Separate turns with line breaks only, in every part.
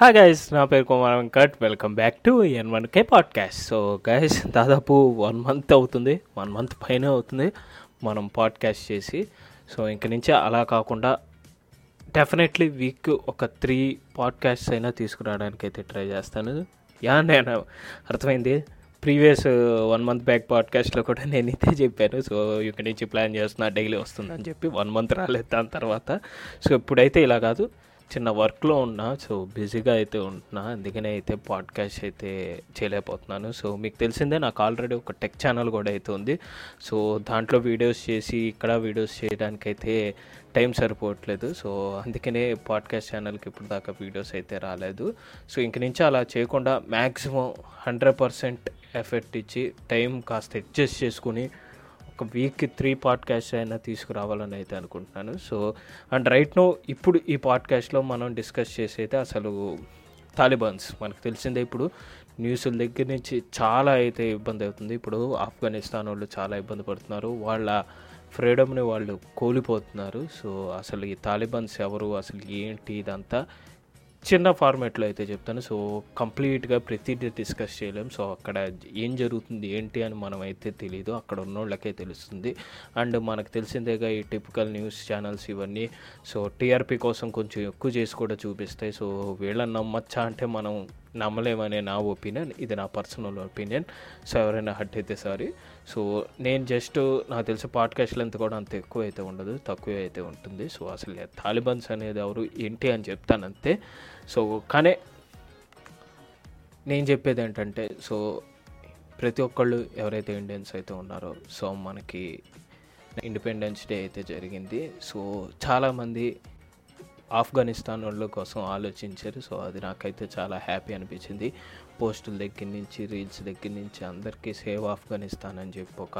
Hi guys నా పేరు Kumar Venkat. Welcome back to N one K podcast so guys దాదాపు one month అవుతుంది. One month పైన అవుతుంది మనం పాడ్కాస్ట్ చేసి. సో ఇంక నుంచి అలా కాకుండా డెఫినెట్లీ వీక్ ఒక త్రీ పాడ్కాస్ట్ అయినా తీసుకురావడానికి అయితే ట్రై చేస్తాను. యా నేను అర్థమైంది. ప్రీవియస్ వన్ మంత్ బ్యాక్ పాడ్కాస్ట్లో కూడా నేను ఇదే చెప్పాను. సో ఇక్కడి నుంచి ప్లాన్ చేస్తున్నా డైలీ వస్తుందని చెప్పి వన్ మంత్ రాలేదు. దాని తర్వాత సో ఇప్పుడైతే ఇలా కాదు. చిన్న వర్క్లో ఉన్నా సో బిజీగా అయితే ఉంటున్నా అందుకనే అయితే పాడ్కాస్ట్ అయితే చేయలేకపోతున్నాను. సో మీకు తెలిసిందే నాకు ఆల్రెడీ ఒక టెక్ ఛానల్ కూడా అయితే ఉంది. సో దాంట్లో వీడియోస్ చేసి ఇక్కడ వీడియోస్ చేయడానికి అయితే టైం సరిపోవట్లేదు. సో అందుకనే పాడ్కాస్ట్ ఛానల్కి ఇప్పుడు దాకా వీడియోస్ అయితే రాలేదు. సో ఇంక నుంచి అలా చేయకుండా మ్యాక్సిమం హండ్రెడ్ పర్సెంట్ ఎఫెక్ట్ ఇచ్చి టైం కాస్త అడ్జస్ట్ చేసుకుని ఒక వీక్కి త్రీ పాడ్కాస్ట్ అయినా తీసుకురావాలని అయితే అనుకుంటున్నాను. సో అండ్ రైట్ నో ఇప్పుడు ఈ పాడ్కాస్ట్లో మనం డిస్కస్ చేసేది అసలు తాలిబాన్స్. మనకు తెలిసిందే ఇప్పుడు న్యూస్ల దగ్గర నుంచి చాలా అయితే ఇబ్బంది అవుతుంది. ఇప్పుడు ఆఫ్ఘనిస్తాన్ వాళ్ళు చాలా ఇబ్బంది పడుతున్నారు. వాళ్ళ ఫ్రీడమ్ని వాళ్ళు కోల్పోతున్నారు. సో అసలు ఈ తాలిబాన్స్ ఎవరు? అసలు ఏంటి ఇదంతా? చిన్న ఫార్మేట్లో అయితే చెప్తాను. సో కంప్లీట్గా ప్రతిదీ డిస్కస్ చేయలేం. సో అక్కడ ఏం జరుగుతుంది ఏంటి అని మనం అయితే తెలియదు అక్కడ ఉన్నోళ్ళకే తెలుస్తుంది. అండ్ మనకు తెలిసిందేగా ఈ టిపికల్ న్యూస్ ఛానల్స్ ఇవన్నీ సో టీఆర్పీ కోసం కొంచెం ఎక్కువ చేసి కూడా చూపిస్తాయి. సో వీళ్ళని నమ్మచ్చా అంటే మనం నమ్మలేమనే నా ఒపీనియన్ ఇది నా పర్సనల్ ఒపీనియన్. సో ఎవరైనా హట్ అయితే సారీ. సో నేను జస్ట్ నాకు తెలిసి పాడ్కాస్ట్ లెంత్ కూడా అంత ఎక్కువ అయితే ఉండదు తక్కువ అయితే ఉంటుంది. సో అసలు తాలిబాన్స్ అనేది ఎవరు ఏంటి అని చెప్తాను అంతే సో కానీ నేను చెప్పేది ఏంటంటే సో ప్రతి ఒక్కళ్ళు ఎవరైతే ఇండియన్స్ అయితే ఉన్నారో సో మనకి ఇండిపెండెన్స్ డే అయితే జరిగింది. సో చాలామంది ఆఫ్ఘనిస్తాన్ వాళ్ళ కోసం ఆలోచించారు. సో అది నాకైతే చాలా హ్యాపీ అనిపించింది. పోస్టుల దగ్గర నుంచి రీల్స్ దగ్గర నుంచి అందరికీ సేవ్ ఆఫ్ఘనిస్తాన్ అని చెప్పి ఒక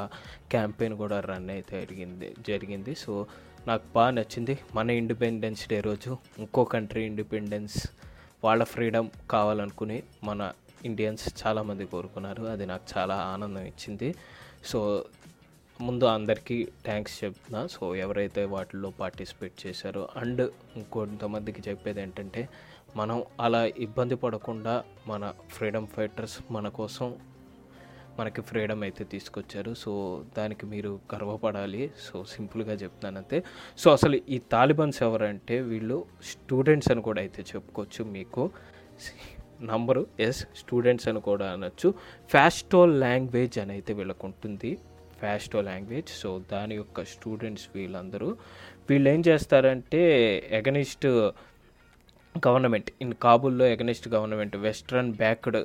క్యాంపెయిన్ కూడా రన్ అయితే జరిగింది జరిగింది. సో నాకు బాగా నచ్చింది. మన ఇండిపెండెన్స్ డే రోజు ఇంకో కంట్రీ ఇండిపెండెన్స్ వాళ్ళ ఫ్రీడమ్ కావాలనుకుని మన ఇండియన్స్ చాలామంది కోరుకున్నారు. అది నాకు చాలా ఆనందం ఇచ్చింది. సో ముందు అందరికీ థ్యాంక్స్ చెప్తున్నా. సో ఎవరైతే వాటిల్లో పార్టిసిపేట్ చేశారో అండ్ ఇంకొంతమందికి చెప్పేది ఏంటంటే మనం అలా ఇబ్బంది పడకుండా మన ఫ్రీడమ్ ఫైటర్స్ మన కోసం మనకి ఫ్రీడమ్ అయితే తీసుకొచ్చారు. సో దానికి మీరు గర్వపడాలి. సో సింపుల్గా చెప్తున్నాను అంతే సో అసలు ఈ తాలిబాన్స్ ఎవరంటే వీళ్ళు స్టూడెంట్స్ అని కూడా అయితే చెప్పుకోవచ్చు మీకు. నంబరు ఎస్ స్టూడెంట్స్ అని కూడా అనొచ్చు. ఫ్యాస్టో లాంగ్వేజ్ అని అయితే వీళ్ళకు ఉంటుంది ఫ్యాస్టో లాంగ్వేజ్ సో దాని యొక్క స్టూడెంట్స్ వీళ్ళందరూ వీళ్ళు ఏం చేస్తారంటే against government in కాబుల్లో against government western backed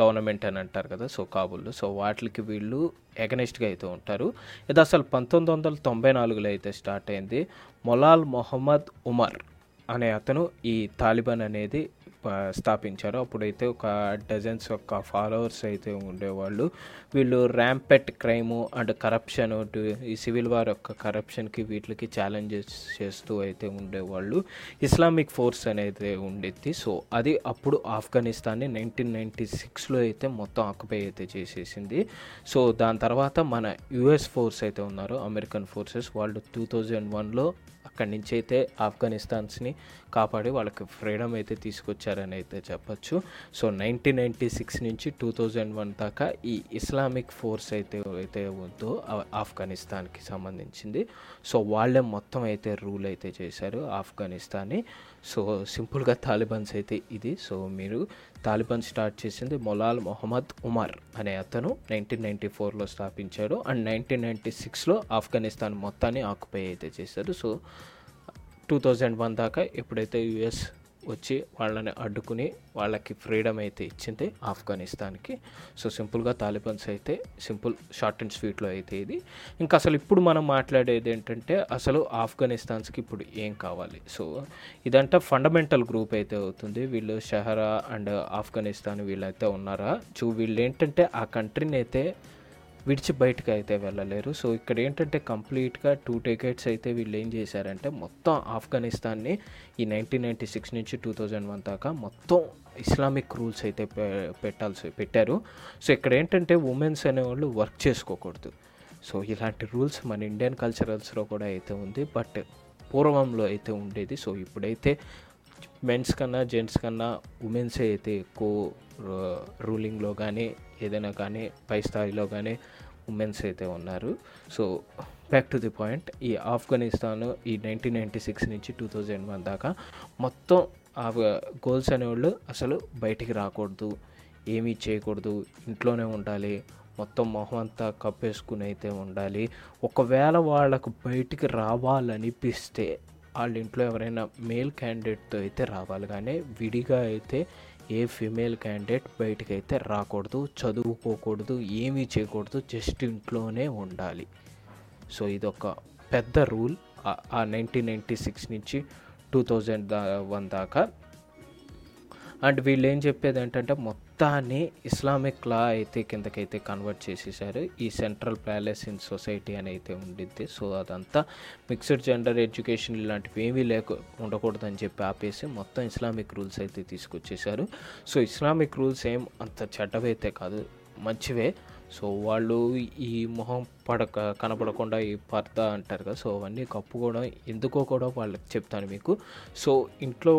government అని అంటారు కదా సో కాబుల్లో సో వాటికి వీళ్ళు ఎగనెస్ట్గా అయితే ఉంటారు. ఇది అసలు పంతొమ్మిది వందల తొంభై నాలుగులో అయితే స్టార్ట్ అయింది. మొలాల్ మొహమ్మద్ ఉమర్ అనే అతను ఈ తాలిబాన్ అనేది స్థాపించారు. అప్పుడైతే ఒక డజన్స్ యొక్క ఫాలోవర్స్ అయితే ఉండేవాళ్ళు. వీళ్ళు ర్యాంపెట్ క్రైము అండ్ కరప్షన్ ఈ సివిల్ వార్ యొక్క కరప్షన్కి వీటికి ఛాలెంజెస్ చేస్తూ అయితే ఉండేవాళ్ళు. ఇస్లామిక్ ఫోర్స్ అనేది ఉండేది. సో అది అప్పుడు ఆఫ్ఘనిస్తాన్ని నైన్టీన్ నైంటీ సిక్స్లో అయితే మొత్తం ఆక్యుపై అయితే చేసేసింది. సో దాని తర్వాత మన యుఎస్ ఫోర్స్ అయితే ఉన్నారు అమెరికన్ ఫోర్సెస్. వాళ్ళు టూ థౌజండ్ వన్లో అక్కడి నుంచి అయితే ఆఫ్ఘనిస్తాన్స్ని కాపాడి వాళ్ళకి ఫ్రీడమ్ అయితే తీసుకొచ్చారని అయితే చెప్పచ్చు. సో నైన్టీన్ నైంటీ సిక్స్ నుంచి టూ థౌజండ్ వన్ దాకా ఈ ఇస్లామిక్ ఫోర్స్ అయితే అయితే ఉందో ఆఫ్ఘనిస్తాన్కి సంబంధించింది. సో వాళ్ళే మొత్తం అయితే రూల్ అయితే చేశారు ఆఫ్ఘనిస్తాన్ని. సో సింపుల్గా తాలిబాన్స్ అయితే ఇది. సో మీరు తాలిబాన్ స్టార్ట్ చేసింది మొలాల్ మొహమ్మద్ ఉమర్ అనే అతను నైన్టీన్ నైంటీ ఫోర్లో స్థాపించాడు. అండ్ నైన్టీన్ నైంటీ సిక్స్లో ఆఫ్ఘనిస్తాన్ మొత్తాన్ని ఆక్యుపై అయితే చేశారు. సో టూ థౌజండ్ వన్ దాకా ఎప్పుడైతే యుఎస్ వచ్చి వాళ్ళని అడ్డుకుని వాళ్ళకి ఫ్రీడమ్ అయితే ఇచ్చింది ఆఫ్ఘనిస్తాన్కి. సో సింపుల్గా తాలిబాన్స్ అయితే సింపుల్ షార్ట్ అండ్ స్వీట్లో అయితే ఇది. ఇంకా అసలు ఇప్పుడు మనం మాట్లాడేది ఏంటంటే అసలు ఆఫ్ఘనిస్తాన్స్కి ఇప్పుడు ఏం కావాలి? సో ఇదంతా ఫండమెంటల్ గ్రూప్ అయితే అవుతుంది. వీళ్ళు షహరా అండ్ ఆఫ్ఘనిస్తాన్ వీళ్ళైతే ఉన్నారా? చూ వీళ్ళు ఏంటంటే ఆ కంట్రీని అయితే విడిచి బయటకు అయితే వెళ్ళలేరు. సో ఇక్కడ ఏంటంటే కంప్లీట్గా టూ టికెట్స్ అయితే వీళ్ళు ఏం చేశారంటే మొత్తం ఆఫ్ఘనిస్తాన్ని ఈ నైన్టీన్ నైంటీ సిక్స్ నుంచి టూ థౌజండ్ వన్ దాకా మొత్తం ఇస్లామిక్ రూల్స్ అయితే పెట్టాల్సి పెట్టారు. సో ఇక్కడ ఏంటంటే ఉమెన్స్ అనేవాళ్ళు వర్క్ చేసుకోకూడదు. సో ఇలాంటి రూల్స్ మన ఇండియన్ కల్చరల్స్లో కూడా అయితే ఉంది. బట్ పూర్వంలో అయితే ఉండేది. సో ఇప్పుడైతే మెన్స్ కన్నా జెంట్స్ కన్నా ఉమెన్సే అయితే ఎక్కువ రూలింగ్లో కానీ ఏదైనా కానీ పై స్థాయిలో కానీ ఉమెన్స్ అయితే ఉన్నారు. So back to the point ఈ ఆఫ్ఘనిస్తాన్ ఈ నైన్టీన్ నైంటీ సిక్స్ నుంచి టూ థౌజండ్ వన్ దాకా మొత్తం ఆ గోల్స్ అనేవాళ్ళు అసలు బయటికి రాకూడదు. ఏమీ చేయకూడదు. ఇంట్లోనే ఉండాలి. మొత్తం మొహం అంతా కప్పేసుకుని అయితే ఉండాలి. ఒకవేళ వాళ్ళకు బయటికి రావాలనిపిస్తే వాళ్ళ ఇంట్లో ఎవరైనా మేల్ క్యాండిడేట్తో అయితే రావాలి. కానీ విడిగా అయితే ఏ ఫిమేల్ క్యాండిడేట్ బయటకైతే అయితే రాకూడదు చదువుకోకూడదు ఏమీ చేయకూడదు జస్ట్ ఇంట్లోనే ఉండాలి. సో ఇదొక పెద్ద రూల్. ఆ నైన్టీన్ నైంటీ సిక్స్ నుంచి టూ థౌజండ్ వన్ దాకా. అండ్ వీళ్ళు ఏం చెప్పేది ఏంటంటే మొత్తం మొత్తాన్ని ఇస్లామిక్ లా అయితే కిందకైతే కన్వర్ట్ చేసేసారు. ఈ సెంట్రల్ ప్యాలెస్ ఇన్ సొసైటీ అని అయితే ఉండిద్ది. సో అదంతా మిక్స్డ్ జెండర్ ఎడ్యుకేషన్ ఇలాంటివి ఏమీ లేక ఉండకూడదని చెప్పి ఆపేసి మొత్తం ఇస్లామిక్ రూల్స్ అయితే తీసుకొచ్చేసారు. సో ఇస్లామిక్ రూల్స్ ఏం అంత చెడ్డవైతే కాదు మంచివే. సో వాళ్ళు ఈ మొహం పడక కనపడకుండా ఈ పర్ద అంటారు కదా సో అవన్నీ కప్పుకోవడం ఎందుకో కూడా వాళ్ళకి చెప్తాను మీకు. సో ఇంట్లో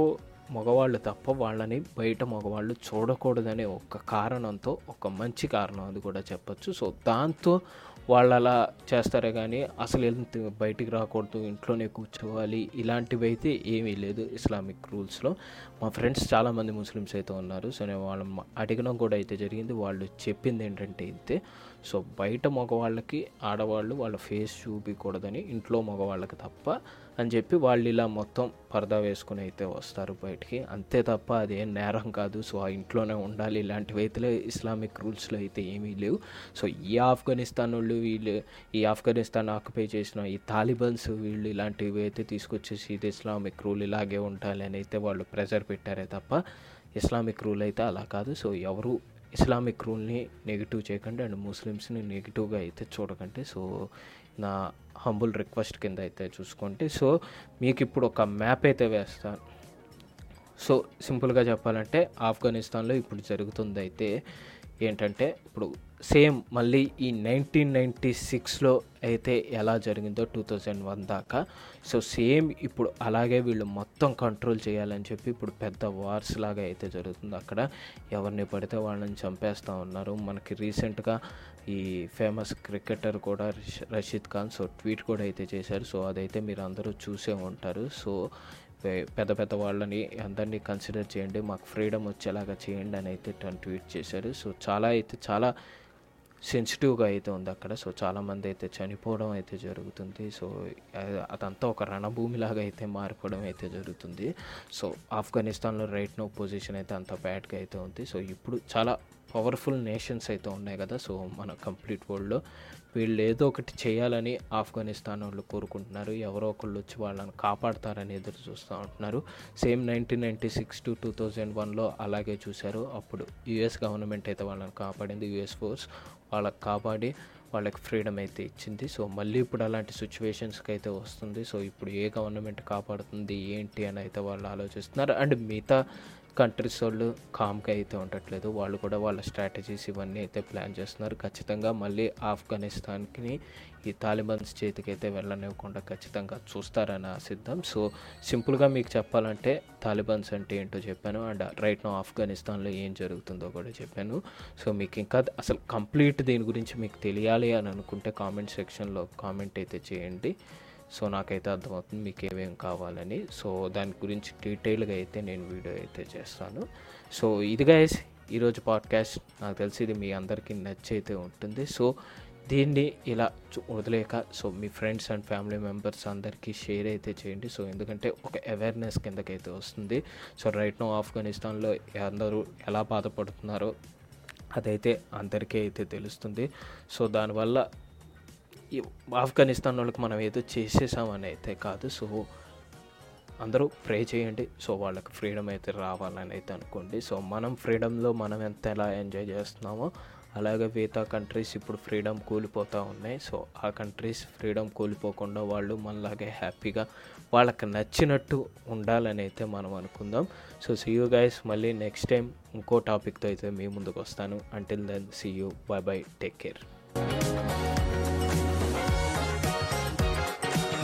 మగవాళ్ళు తప్ప వాళ్ళని బయట మగవాళ్ళు చూడకూడదనే ఒక కారణంతో ఒక మంచి కారణం అది కూడా చెప్పచ్చు. సో దాంతో వాళ్ళు అలా చేస్తారే కానీ అసలు ఎంత బయటికి రాకూడదు ఇంట్లోనే కూర్చోవాలి ఇలాంటివి అయితే ఏమీ లేదు ఇస్లామిక్ రూల్స్లో. మా ఫ్రెండ్స్ చాలామంది ముస్లిమ్స్ అయితే ఉన్నారు. సో నేను వాళ్ళని అడగడం కూడా అయితే జరిగింది. వాళ్ళు చెప్పింది ఏంటంటే అయితే సో బయట మగవాళ్ళకి ఆడవాళ్ళు వాళ్ళ ఫేస్ చూపించకూడదని ఇంట్లో మగవాళ్ళకి తప్ప అని చెప్పి వాళ్ళు ఇలా మొత్తం పరదా వేసుకుని అయితే వస్తారు బయటికి. అంతే తప్ప అదేం నేరం కాదు. సో ఆ ఇంట్లోనే ఉండాలి. ఇలాంటివి అయితే ఇస్లామిక్ రూల్స్లో అయితే ఏమీ లేవు. సో ఈ ఆఫ్ఘనిస్తాన్ వాళ్ళు వీళ్ళు ఈ ఆఫ్ఘనిస్తాన్ ఆక్యుపై చేసిన ఈ తాలిబన్స్ వీళ్ళు ఇలాంటివి అయితే తీసుకొచ్చేసి ఇది ఇస్లామిక్ రూల్ ఇలాగే ఉండాలి అని అయితే వాళ్ళు ప్రెజర్ పెట్టారే తప్ప ఇస్లామిక్ రూల్ అయితే అలా కాదు. సో ఎవరు ఇస్లామిక్ రూల్ని నెగిటివ్ చేయకండి అండ్ ముస్లిమ్స్ని నెగిటివ్గా అయితే చూడకండి. సో నా హంబుల్ రిక్వెస్ట్ కింద అయితే చూసుకోండి. సో మీకు ఇప్పుడు ఒక మ్యాప్ అయితే వేస్తాను. సో సింపుల్గా చెప్పాలంటే ఆఫ్ఘనిస్తాన్లో ఇప్పుడు జరుగుతుంది అయితే ఏంటంటే ఇప్పుడు సేమ్ మళ్ళీ ఈ నైన్టీన్ నైంటీ సిక్స్లో అయితే ఎలా జరిగిందో టూ థౌజండ్ వన్ దాకా. సో సేమ్ ఇప్పుడు అలాగే వీళ్ళు మొత్తం కంట్రోల్ చేయాలని చెప్పి ఇప్పుడు పెద్ద వార్స్ లాగా అయితే జరుగుతుంది అక్కడ. ఎవరిని పడితే వాళ్ళని చంపేస్తూ ఉన్నారు. మనకి రీసెంట్గా ఈ ఫేమస్ క్రికెటర్ కూడా రషీద్ ఖాన్ సో ట్వీట్ కూడా అయితే చేశారు. సో అదైతే మీరు అందరూ చూసే ఉంటారు. సో పెద్ద పెద్ద వాళ్ళని అందరినీ కన్సిడర్ చేయండి. మాకు ఫ్రీడమ్ వచ్చేలాగా చేయండి అని అయితే తను ట్వీట్ చేశారు. సో చాలా అయితే చాలా సెన్సిటివ్గా అయితే ఉంది అక్కడ. సో చాలామంది అయితే చనిపోవడం అయితే జరుగుతుంది. సో అదంతా ఒక రణభూమిలాగా అయితే మారిపోవడం అయితే జరుగుతుంది. సో ఆఫ్ఘనిస్తాన్లో రైట్ నో పొజిషన్ అయితే అంత బ్యాడ్గా అయితే ఉంది. సో ఇప్పుడు చాలా పవర్ఫుల్ నేషన్స్ అయితే ఉన్నాయి కదా. సో మన కంప్లీట్ వరల్డ్లో వీళ్ళు ఏదో ఒకటి చేయాలని ఆఫ్ఘనిస్తాన్ వాళ్ళు కోరుకుంటున్నారు. ఎవరో ఒకళ్ళు వచ్చి వాళ్ళని కాపాడతారని ఎదురు చూస్తూ ఉంటున్నారు. Same nineteen ninety six to two thousand వన్లో అలాగే చూశారు. అప్పుడు యుఎస్ గవర్నమెంట్ అయితే వాళ్ళని కాపాడింది. యుఎస్ ఫోర్స్ వాళ్ళకి కాపాడి వాళ్ళకి ఫ్రీడమ్ అయితే ఇచ్చింది. సో మళ్ళీ ఇప్పుడు అలాంటి సిచ్యువేషన్స్కి అయితే వస్తుంది. సో ఇప్పుడు ఏ గవర్నమెంట్ కాపాడుతుంది ఏంటి అని అయితే వాళ్ళు ఆలోచిస్తున్నారు. అండ్ మిగతా కంట్రీస్ వాళ్ళు కామ్గా అయితే ఉండట్లేదు. వాళ్ళు కూడా వాళ్ళ స్ట్రాటజీస్ ఇవన్నీ అయితే ప్లాన్ చేస్తున్నారు. ఖచ్చితంగా మళ్ళీ ఆఫ్ఘనిస్తాన్కి ఈ తాలిబాన్స్ చేతికి అయితే వెళ్ళనివ్వకుండా ఖచ్చితంగా చూస్తారని ఆశిద్దాం. సో సింపుల్గా మీకు చెప్పాలంటే తాలిబాన్స్ అంటే ఏంటో చెప్పాను. అండ్ రైట్ నో ఆఫ్ఘనిస్తాన్లో ఏం జరుగుతుందో కూడా చెప్పాను. సో మీకు ఇంకా అసలు కంప్లీట్ దీని గురించి మీకు తెలియాలి అని అనుకుంటే కామెంట్ సెక్షన్లో కామెంట్ అయితే చేయండి. సో నాకైతే అర్థమవుతుంది మీకు ఏమేం కావాలని. సో దాని గురించి డీటెయిల్గా అయితే నేను వీడియో అయితే చేస్తాను. సో ఇది గైస్ ఈరోజు పాడ్కాస్ట్ నాకు తెలిసి ఇది మీ అందరికీ నచ్చి అయితే ఉంటుంది. సో దీన్ని ఇలా వదిలేక సో మీ ఫ్రెండ్స్ అండ్ ఫ్యామిలీ మెంబర్స్ అందరికీ షేర్ అయితే చేయండి. సో ఎందుకంటే ఒక అవేర్నెస్ కిందకైతే వస్తుంది. సో రైట్ నో ఆఫ్ఘనిస్తాన్లో అందరూ ఎలా బాధపడుతున్నారో అదైతే అందరికీ అయితే తెలుస్తుంది. సో దానివల్ల ఆఫ్ఘనిస్తాన్ వాళ్ళకి మనం ఏదో చేసేసామని అయితే కాదు. సో అందరూ ప్రే చేయండి. సో వాళ్ళకి ఫ్రీడమ్ అయితే రావాలని అయితే అనుకోండి. సో మనం ఫ్రీడమ్లో మనం ఎంత ఎలా ఎంజాయ్ చేస్తున్నామో అలాగే మిగతా కంట్రీస్ ఇప్పుడు ఫ్రీడమ్ కూలిపోతూ ఉన్నాయి. సో ఆ కంట్రీస్ ఫ్రీడమ్ కూలిపోకుండా వాళ్ళు మనలాగే హ్యాపీగా వాళ్ళకి నచ్చినట్టు ఉండాలని అయితే మనం అనుకుందాం. సో సీ యూ గైస్ మళ్ళీ నెక్స్ట్ టైం ఇంకో టాపిక్తో అయితే మీ ముందుకు వస్తాను. Until then see you bye bye take care